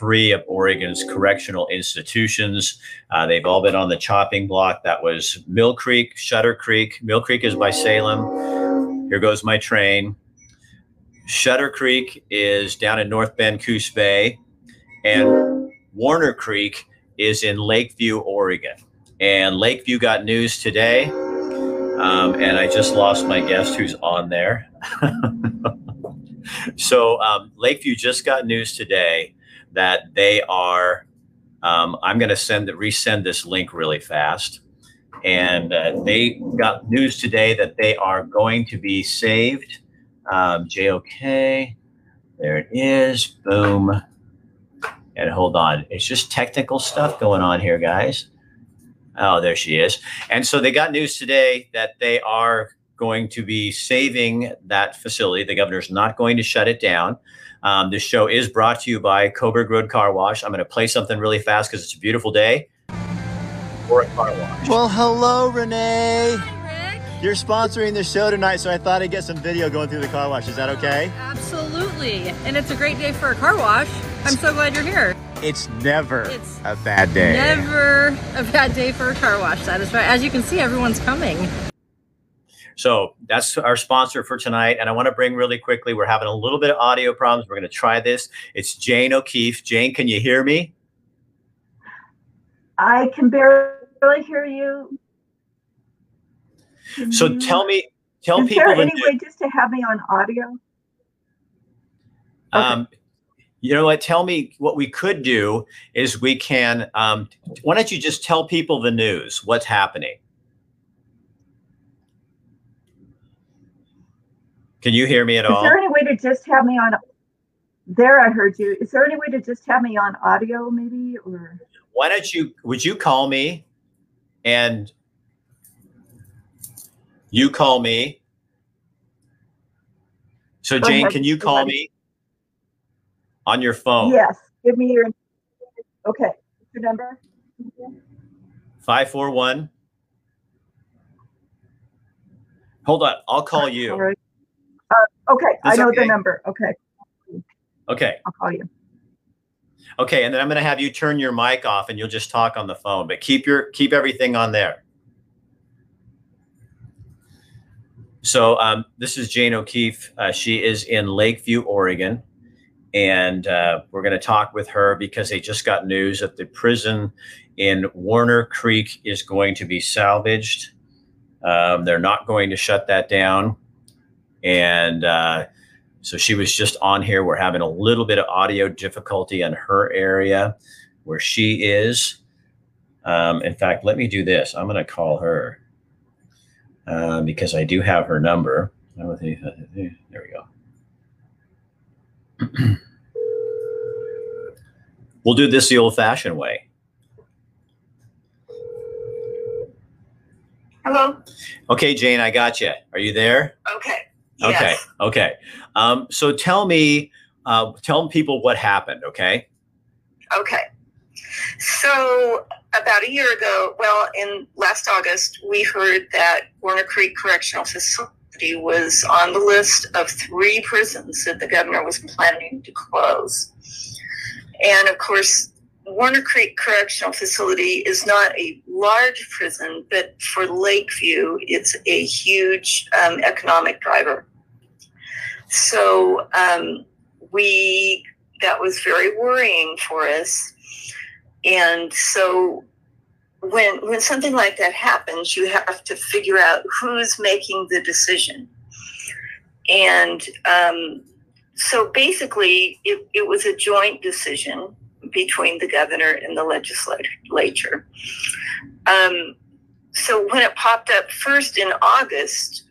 three of Oregon's correctional institutions. Uh, they've all been on the chopping block. That was Mill Creek, Shutter Creek. Mill Creek is by Salem. Here goes my train. Shutter Creek is down in North Bend, Coos Bay, and Warner Creek is in Lakeview, Oregon. And Lakeview got news today. Um, and I just lost my guest who's on there. so um, Lakeview just got news today that they are. Um, I'm going to send the, resend this link really fast, and uh, they got news today that they are going to be saved. Um, JOK, there it is. Boom. And hold on, it's just technical stuff going on here, guys. Oh, there she is. And so they got news today that they are going to be saving that facility. The governor's not going to shut it down. Um, this show is brought to you by Coburg Road Car Wash. I'm going to play something really fast because it's a beautiful day for a car wash. Well, hello, Renee. Hi, Rick. You're sponsoring the show tonight, so I thought I'd get some video going through the car wash. Is that okay? Absolutely. And it's a great day for a car wash. I'm so glad you're here. It's never It's a bad day. Never a bad day for a car wash. That is right. As you can see, everyone's coming. So that's our sponsor for tonight. And I want to bring really quickly, we're having a little bit of audio problems. We're going to try this. It's Jane O'Keefe. Jane, can you hear me? I can barely hear you. Can So you- tell me, tell Is people there any way just to have me on audio? Um, you know what? Tell me what we could do is we can. Um, why don't you just tell people the news? What's happening? Can you hear me at Is all? Is there any way to just have me on? There, I heard you. Is there any way to just have me on audio, maybe, or? Why don't you? Would you call me, and you call me? So Go Jane, ahead. can you call me on your phone? Yes. Give me your. Okay. Your number. Five four one. Hold on, I'll call you. right. Okay, I know okay. the number. Okay, Okay. I'll call you. Okay, and then I'm going to have you turn your mic off, and you'll just talk on the phone. But keep your keep everything on there. So um, this is Jane O'Keefe. Uh, she is in Lakeview, Oregon, and uh, we're going to talk with her because they just got news that the prison in Warner Creek is going to be salvaged. Um, they're not going to shut that down, and uh, so she was just on here. We're having a little bit of audio difficulty in her area where she is. Um, in fact, let me do this. I'm going to call her uh, because I do have her number. There we go. we'll do this the old fashioned way. Hello. Okay, Jane, I got you. Are you there? Okay. Okay. Yes. Okay. Um, so tell me, uh, tell people what happened. Okay. Okay. So about a year ago, well, in last August, we heard that Warner Creek Correctional Facility was on the list of three prisons that the governor was planning to close. And of course, Warner Creek Correctional Facility is not a large prison, but for Lakeview, it's a huge um, economic driver. So um, we that was very worrying for us. And so when when something like that happens, you have to figure out who's making the decision. And um, so basically, it, it was a joint decision between the governor and the legislature. Um, so when it popped up first in August,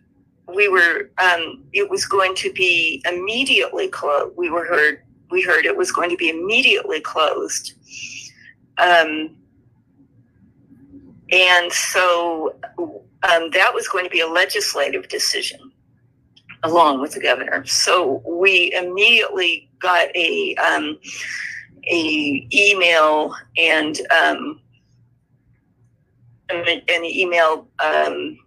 we were um, it was going to be immediately closed. We were heard we heard it was going to be immediately closed. Um, and so um, that was going to be a legislative decision along with the governor. So we immediately got a um, a email and um, an an email um,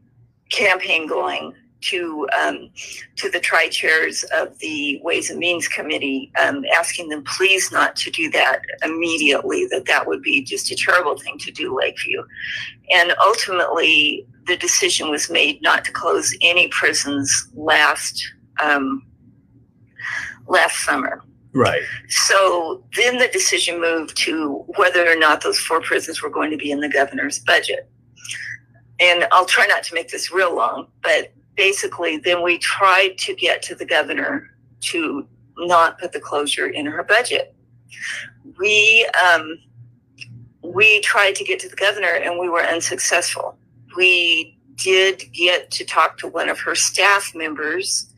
campaign going to um, to the tri chairs of the Ways and Means Committee, um, asking them please not to do that immediately. That that would be just a terrible thing to do, Lakeview. And ultimately, the decision was made not to close any prisons last um, last summer. Right. So then the decision moved to whether or not those four prisons were going to be in the governor's budget. And I'll try not to make this real long, but basically, then we tried to get to the governor to not put the closure in her budget. We um, we tried to get to the governor and we were unsuccessful. We did get to talk to one of her staff members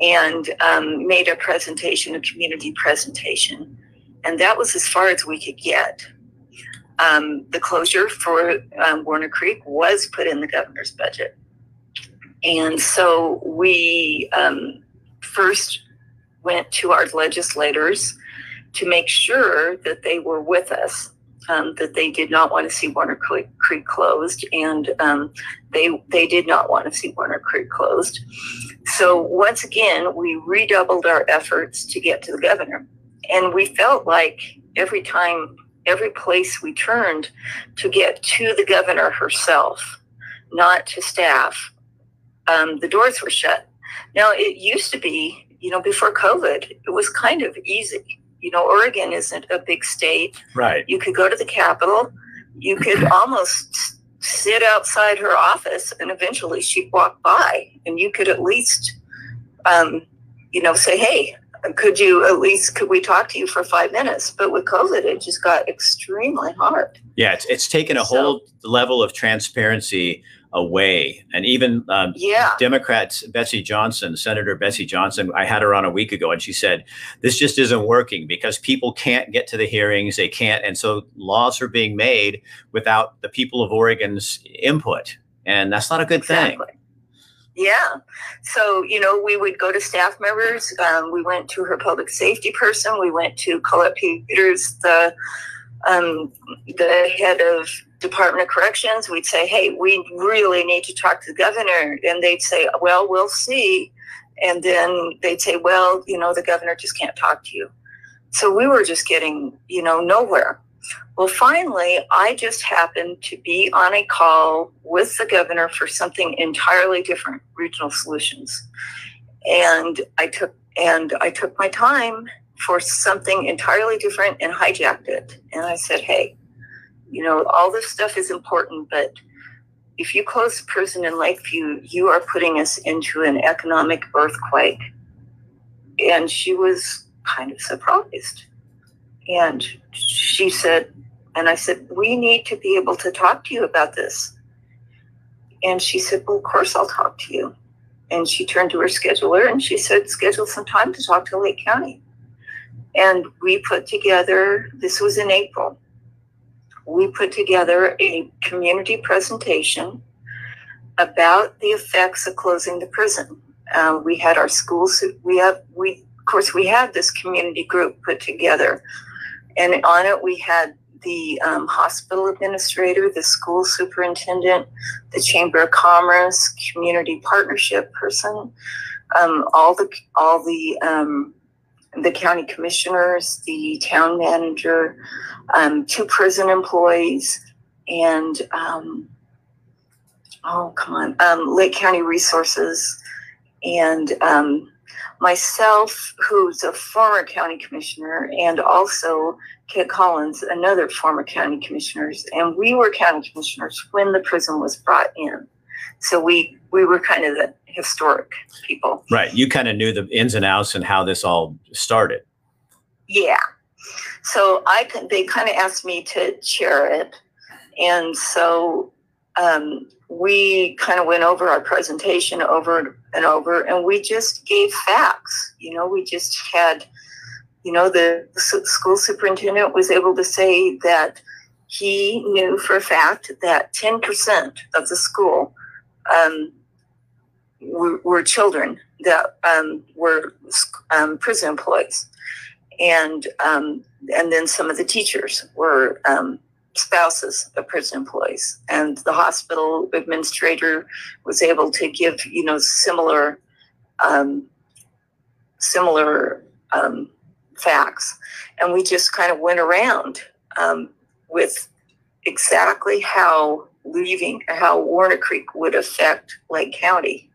and um, made a presentation, a community presentation. And that was as far as we could get. Um, the closure for um, Warner Creek was put in the governor's budget. And so we um, first went to our legislators to make sure that they were with us, um, that they did not want to see Warner Creek, closed, and um, they they did not want to see Warner Creek closed. So once again, we redoubled our efforts to get to the governor. And we felt like every time, every place we turned to get to the governor herself, not to staff, um, the doors were shut. Now, it used to be, you know, before COVID, it was kind of easy. You know, Oregon isn't a big state. Right. You could go to the Capitol. You could almost sit outside her office and eventually she'd walk by and you could at least um, you know say hey could you at least could we talk to you for five minutes but with covid it just got extremely hard yeah it's, it's taken a so, whole level of transparency away. And even um, yeah. Democrats, Betsy Johnson, Senator Betsy Johnson, I had her on a week ago, and she said, This just isn't working because people can't get to the hearings. They can't. And so laws are being made without the people of Oregon's input. And that's not a good exactly. thing. Yeah. So, you know, we would go to staff members. Um, we went to her public safety person. We went to Colette Peters, the um, the head of Department of Corrections, we'd say, hey, we really need to talk to the governor. And they'd say, well, we'll see. And then they'd say, well, you know, the governor just can't talk to you. So we were just getting, you know, nowhere. Well, finally, I just happened to be on a call with the governor for something entirely different, regional solutions. And I took and I took my time for something entirely different and hijacked it. And I said, hey, you know, all this stuff is important, but if you close the prison in Lakeview, you are putting us into an economic earthquake. And she was kind of surprised. And she said, and I said, we need to be able to talk to you about this. And she said, well, of course I'll talk to you. And she turned to her scheduler and she said, schedule some time to talk to Lake County. And we put together, this was in April, we put together a community presentation about the effects of closing the prison. Uh, we had our schools, we have, we, of course, we had this community group put together. And on it, we had the um, hospital administrator, the school superintendent, the Chamber of Commerce, community partnership person, um, all the all the um, the county commissioners, the town manager, um, two prison employees, and um, oh, come on, um, Lake County Resources, and um, myself, who's a former county commissioner, and also Kit Collins, another former county commissioner, and we were county commissioners when the prison was brought in. So we we were kind of the historic people. Right. You kind of knew the ins and outs and how this all started. Yeah. So I they kind of asked me to chair it, and so um, we kind of went over our presentation over and over, and we just gave facts. You know, we just had, you know, the school superintendent was able to say that he knew for a fact that 10% of the school um, were, were, children that um, were um, prison employees. And um, and then some of the teachers were um, spouses of prison employees, and the hospital administrator was able to give you know similar um, similar facts, and we just kind of went around with exactly how leaving how Warner Creek would affect Lake County,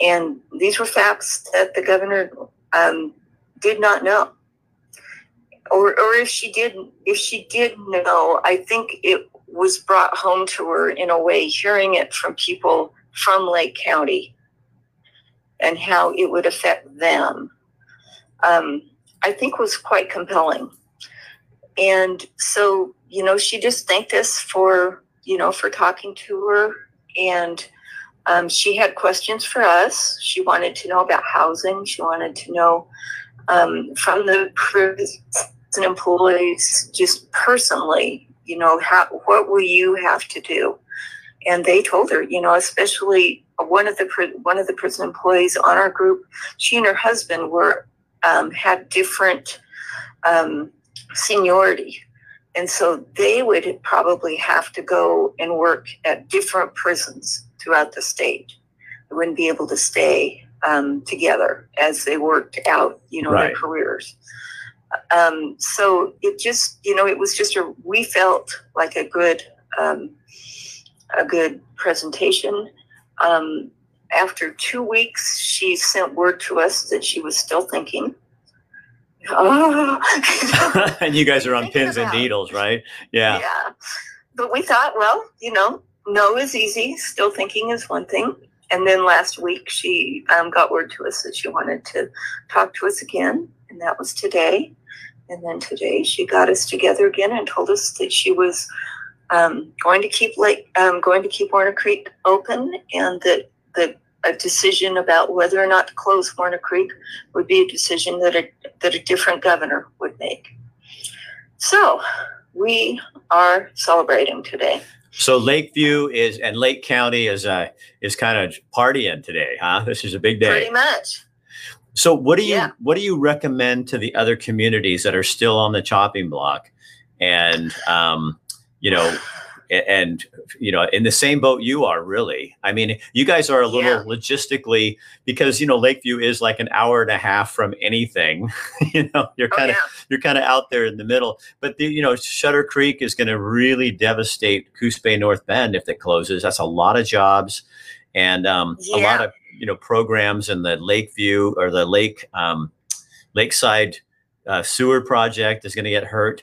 and these were facts that the governor um, did not know. Or or if she didn't if she did know i think it was brought home to her in a way hearing it from people from lake county and how it would affect them um, i think was quite compelling. And so you know she just thanked us for you know for talking to her. And um, she had questions for us. She wanted to know about housing. She wanted to know um, from the prison employees just personally, you know, how, what will you have to do? And they told her, you know, especially one of the one of the prison employees on our group, she and her husband were um, had different um, seniority, and so they would probably have to go and work at different prisons throughout the state. They wouldn't be able to stay um, together as they worked out, you know, Right. their careers um, so it just you know it was just a we felt like a good um, a good presentation um, after two weeks she sent word to us that she was still thinking oh. and you guys are on pins and needles, right? Yeah. yeah but we thought well you know no is easy still thinking is one thing and then last week she um, got word to us that she wanted to talk to us again and that was today and then today she got us together again and told us that she was um, going to keep like um, going to keep Warner Creek open, and that that a decision about whether or not to close Warner Creek would be a decision that a that a different governor would make. So we are celebrating today. So Lakeview is and Lake County is uh is kind of partying today, huh? This is a big day. Pretty much. So what do you Yeah. what do you recommend to the other communities that are still on the chopping block, and um, you know, and you know, in the same boat you are really? I mean, you guys are a little Yeah. logistically because you know Lakeview is like an hour and a half from anything. you know, you're Oh, kind of yeah. you're kind of out there in the middle. But the, you know, Shutter Creek is going to really devastate Coos Bay North Bend if it closes. That's a lot of jobs, and um, a lot of you know programs in the Lakeview or the Lake um, Lakeside uh, Sewer Project is going to get hurt.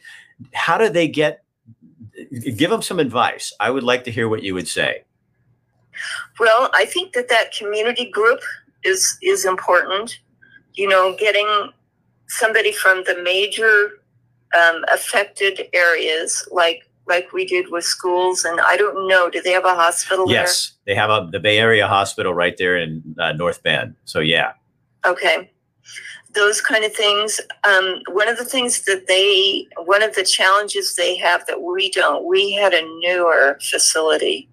How do they get? Give them some advice. I would like to hear what you would say. Well, I think that that community group is is important. You know, getting somebody from the major um, affected areas, like like we did with schools, and I don't know, do they have a hospital Yes, they have a, the Bay Area Hospital right there in uh, North Bend. So yeah. Okay. Those kind of things. Um, one of the things that they, one of the challenges they have that we don't, we had a newer facility,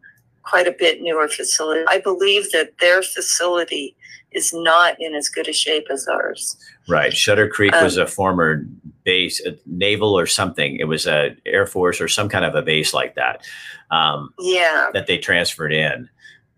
quite a bit newer facility. I believe that their facility is not in as good a shape as ours. Right. Shutter Creek was Um, a former base, a naval or something. It was a Air Force or some kind of a base like that um, Yeah. that they transferred in.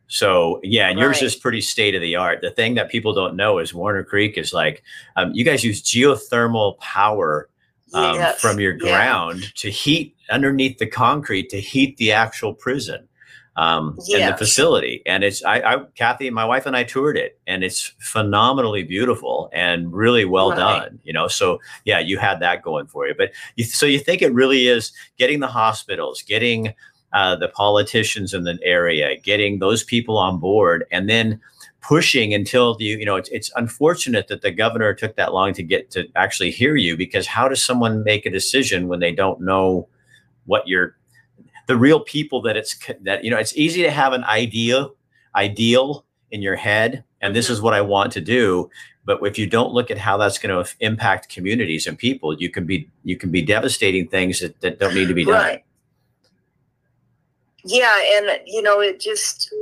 So yeah, and yours Right. is pretty state of the art. The thing that people don't know is Warner Creek is like um, you guys use geothermal power um, Yes. from your Yeah. ground to heat underneath the concrete to heat the actual prison um, and the facility. And it's I, I, Kathy, my wife and I toured it, and it's phenomenally beautiful and really well Right. done. You know, so yeah, you had that going for you. But you, so you think it really is getting the hospitals, getting uh, the politicians in the area, getting those people on board, and then pushing until you you know it's, it's unfortunate that the governor took that long to get to actually hear you because how does someone make a decision when they don't know what you're the real people that it's that you know it's easy to have an idea ideal in your head and this Mhm. is what i want to do but if you don't look at how that's going to impact communities and people you can be you can be devastating things that, that don't need to be done Right. Yeah, and you know, it just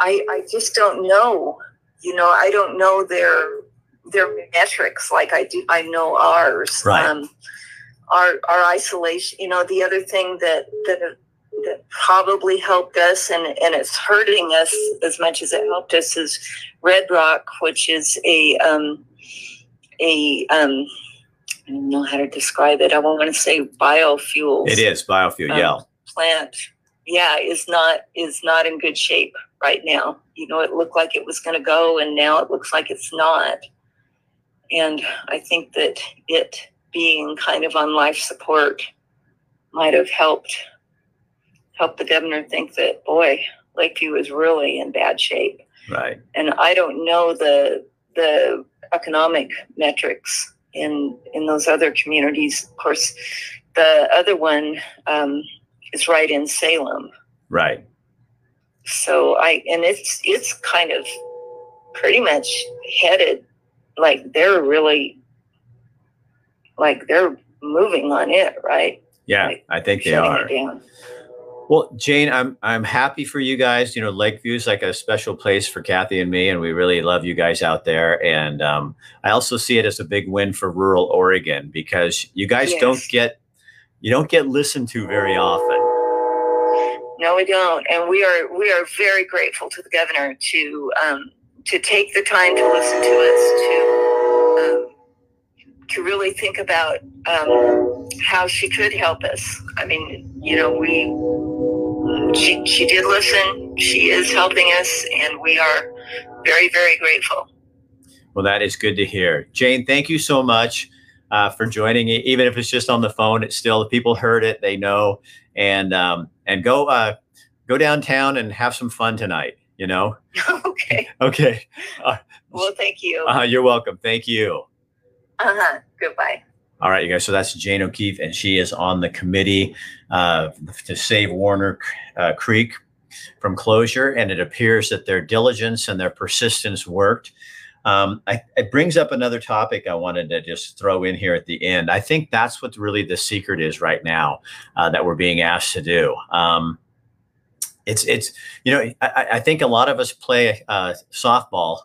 I I just don't know. You know, I don't know their their metrics like I do I know ours. Right. Um our our isolation. You know, the other thing that that that probably helped us and and it's hurting us as much as it helped us is Red Rock, which is a um, a um, I don't know how to describe it. I want to say biofuel. It is biofuel. Um, yeah. Plant, yeah, is not is not in good shape right now. You know, it looked like it was going to go, and now it looks like it's not. And I think that it being kind of on life support might have helped helped the governor think that boy, Lakeview is really in bad shape. Right. And I don't know the the economic metrics in in those other communities. Of course, the other one um, is right in Salem. Right. So I and it's it's kind of pretty much headed like they're really like they're moving on it, right? Yeah, Like, I think they are. Well, Jane, I'm I'm happy for you guys. You know, Lakeview is like a special place for Kathy and me, and we really love you guys out there. And um, I also see it as a big win for rural Oregon because you guys Yes. don't get you don't get listened to very often. No, we don't, and we are we are very grateful to the governor to um, to take the time to listen to us to um, to really think about um, how she could help us. I mean, you know, we she she did listen. She is helping us, and we are very very grateful. Well, that is good to hear. Jane, thank you so much uh, for joining. Even if it's just on the phone, it's still the people heard it, they know, and um, and go uh, go downtown and have some fun tonight. You know. okay. Okay. Well, thank you. Uh, you're welcome. Thank you. Uh huh. Goodbye. All right, you guys. So that's Jane O'Keefe, and she is on the committee uh, to save Warner uh, Creek from closure. And it appears that their diligence and their persistence worked. Um, I, it brings up another topic I wanted to just throw in here at the end. I think that's what really the secret is right now uh, that we're being asked to do. Um, it's it's you know I, I think a lot of us play uh, softball,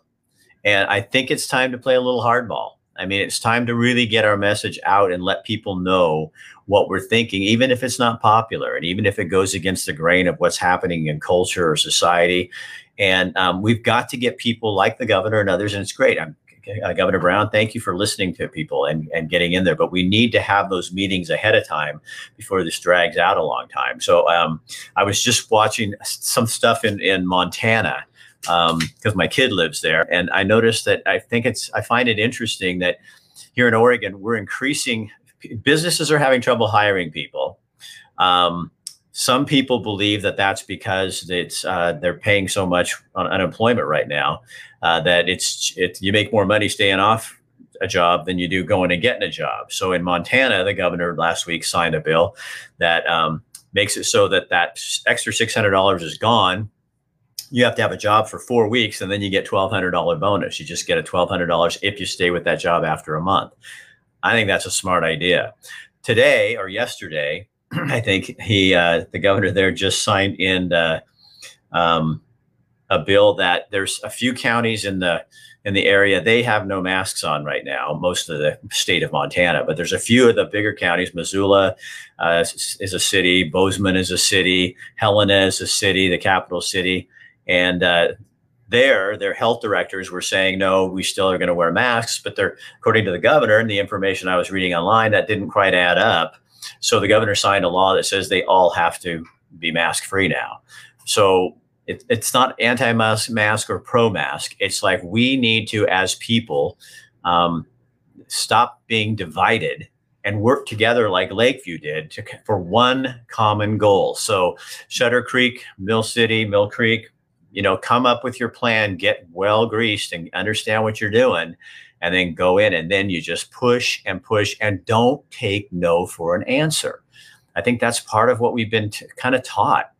and I think it's time to play a little hardball. I mean, it's time to really get our message out and let people know what we're thinking, even if it's not popular and even if it goes against the grain of what's happening in culture or society. And um, we've got to get people like the governor and others, and it's great. I'm, uh, governor Brown, thank you for listening to people and, and getting in there. But we need to have those meetings ahead of time before this drags out a long time. So um, I was just watching some stuff in, in Montana because my kid lives there. And I noticed that I think it's, I find it interesting that here in Oregon, we're increasing, businesses are having trouble hiring people. Um, some people believe that that's because it's uh, they're paying so much on unemployment right now uh, that it's it, you make more money staying off a job than you do going and getting a job. So in Montana, the governor last week signed a bill that um, makes it so that that extra six hundred dollars is gone you have to have a job for four weeks and then you get $1200 bonus. You just get a $1200 if you stay with that job after a month. I think that's a smart idea. Today or yesterday i think he uh, the governor there just signed in uh, um, a bill that there's a few counties in the in the area they have no masks on right now most of the state of montana but there's a few of the bigger counties. Missoula uh, is a city. Bozeman is a city. Helena is a city the capital city and uh, there, their health directors were saying, no, we still are going to wear masks. But they're, according to the governor and the information I was reading online, that didn't quite add up. So the governor signed a law that says they all have to be mask free now. So it, it's not anti mask or pro mask. It's like we need to, as people, um, stop being divided and work together like Lakeview did to, for one common goal. So Shutter Creek, Mill City, Mill Creek, you know, come up with your plan, get well greased and understand what you're doing, and then go in and then you just push and push and don't take no for an answer. I think that's part of what we've been t- kind of taught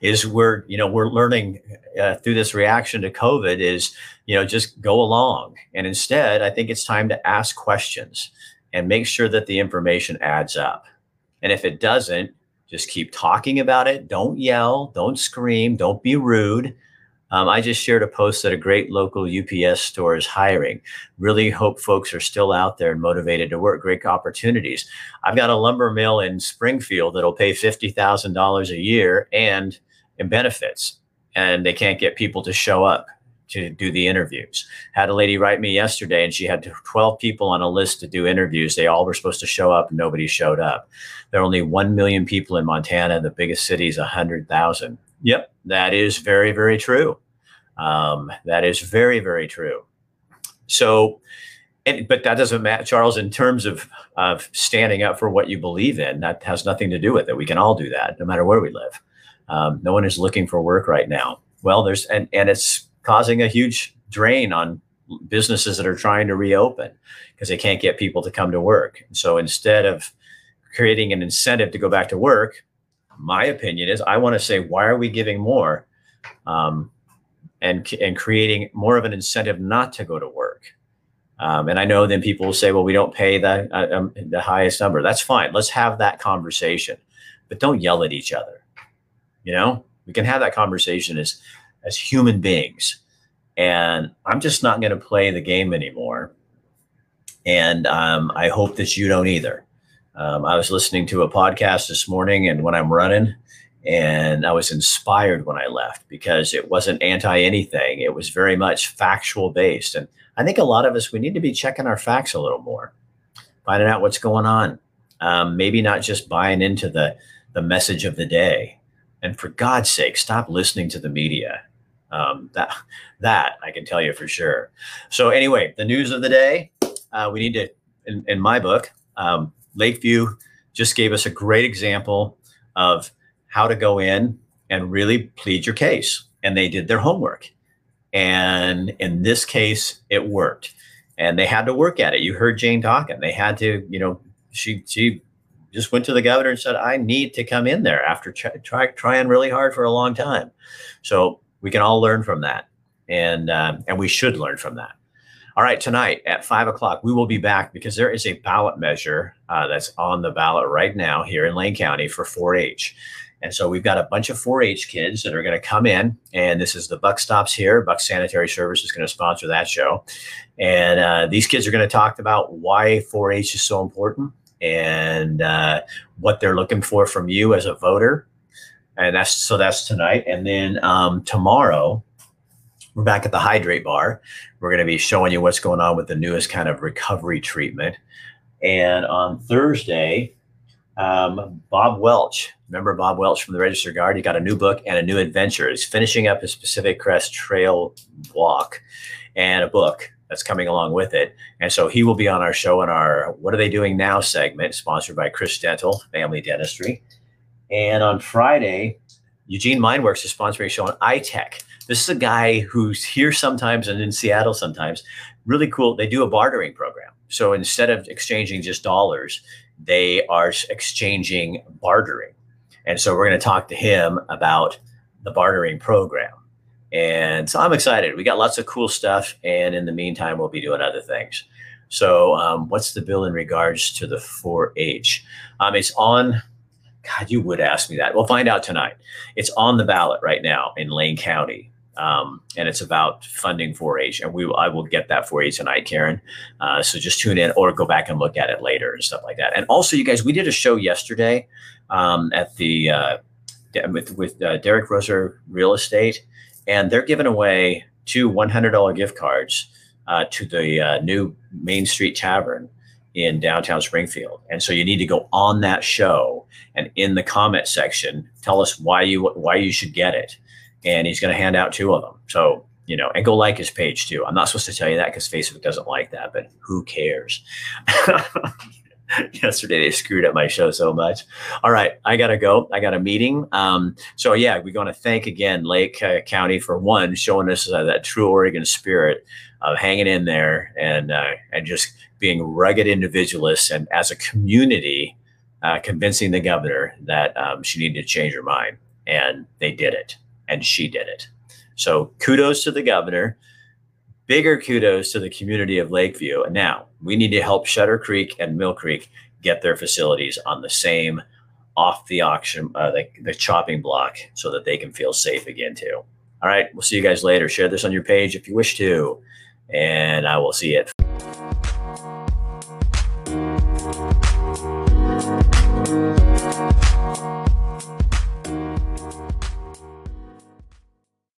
is we're, you know, we're learning uh, through this reaction to COVID is, you know, just go along. And instead, I think it's time to ask questions and make sure that the information adds up. And if it doesn't, just keep talking about it. Don't yell. Don't scream. Don't be rude. Um, I just shared a post that a great local UPS store is hiring. Really hope folks are still out there and motivated to work. Great opportunities. I've got a lumber mill in Springfield that'll pay $50,000 a year and in benefits, and they can't get people to show up to do the interviews. Had a lady write me yesterday and she had 12 people on a list to do interviews. They all were supposed to show up. and Nobody showed up. There are only 1 million people in Montana. The biggest city is 100,000. Yep, that is very, very true. Um, that is very, very true. So, and, but that doesn't matter, Charles, in terms of, of standing up for what you believe in, that has nothing to do with it. We can all do that no matter where we live. Um, no one is looking for work right now. Well, there's, and, and it's causing a huge drain on businesses that are trying to reopen because they can't get people to come to work. So instead of creating an incentive to go back to work, my opinion is I want to say, why are we giving more um, and, and creating more of an incentive not to go to work? Um, and I know then people will say, well, we don't pay the, uh, um, the highest number. That's fine. Let's have that conversation, but don't yell at each other. You know, we can have that conversation as, as human beings. And I'm just not going to play the game anymore. And um, I hope that you don't either. Um, I was listening to a podcast this morning, and when I'm running, and I was inspired when I left because it wasn't anti anything. It was very much factual based. And I think a lot of us, we need to be checking our facts a little more, finding out what's going on. Um, maybe not just buying into the, the message of the day. And for God's sake, stop listening to the media. Um, that, that I can tell you for sure. So, anyway, the news of the day uh, we need to, in, in my book, um, Lakeview just gave us a great example of how to go in and really plead your case. And they did their homework. And in this case, it worked. And they had to work at it. You heard Jane talking. They had to, you know, she she just went to the governor and said, "I need to come in there after try, try, trying really hard for a long time." So we can all learn from that, and um, and we should learn from that. All right, tonight at five o'clock, we will be back because there is a ballot measure uh, that's on the ballot right now here in Lane County for 4-H. And so we've got a bunch of 4-H kids that are going to come in, and this is the Buck Stops here. Buck Sanitary Service is going to sponsor that show, and uh, these kids are going to talk about why 4-H is so important and uh, what they're looking for from you as a voter. And that's so that's tonight, and then um, tomorrow we're back at the Hydrate Bar. We're going to be showing you what's going on with the newest kind of recovery treatment. And on Thursday, um, Bob Welch, remember Bob Welch from the Register Guard? He got a new book and a new adventure. He's finishing up his Pacific Crest Trail walk and a book that's coming along with it. And so he will be on our show in our What Are They Doing Now segment, sponsored by Chris Dental, Family Dentistry. And on Friday, Eugene Mindworks is sponsoring a show on iTech. This is a guy who's here sometimes and in Seattle sometimes. Really cool. They do a bartering program. So instead of exchanging just dollars, they are exchanging bartering. And so we're going to talk to him about the bartering program. And so I'm excited. We got lots of cool stuff. And in the meantime, we'll be doing other things. So, um, what's the bill in regards to the 4 H? Um, it's on God, you would ask me that. We'll find out tonight. It's on the ballot right now in Lane County um, and it's about funding 4-H. And we, I will get that for you tonight, Karen. Uh, so just tune in or go back and look at it later and stuff like that. And also, you guys, we did a show yesterday um, at the uh, with with uh, Derek Roser Real Estate, and they're giving away two $100 gift cards uh, to the uh, new Main Street Tavern in downtown Springfield. And so you need to go on that show and in the comment section tell us why you why you should get it and he's going to hand out two of them. So, you know, and go like his page too. I'm not supposed to tell you that because Facebook doesn't like that, but who cares? Yesterday they screwed up my show so much. All right, I gotta go. I got a meeting. Um, so yeah, we're going to thank again Lake uh, County for one showing us uh, that true Oregon spirit of hanging in there and uh, and just being rugged individualists and as a community uh, convincing the governor that um, she needed to change her mind, and they did it and she did it. So kudos to the governor. Bigger kudos to the community of Lakeview. And now we need to help Shutter Creek and Mill Creek get their facilities on the same off the auction, uh, the, the chopping block so that they can feel safe again too. All right. We'll see you guys later. Share this on your page if you wish to. And I will see at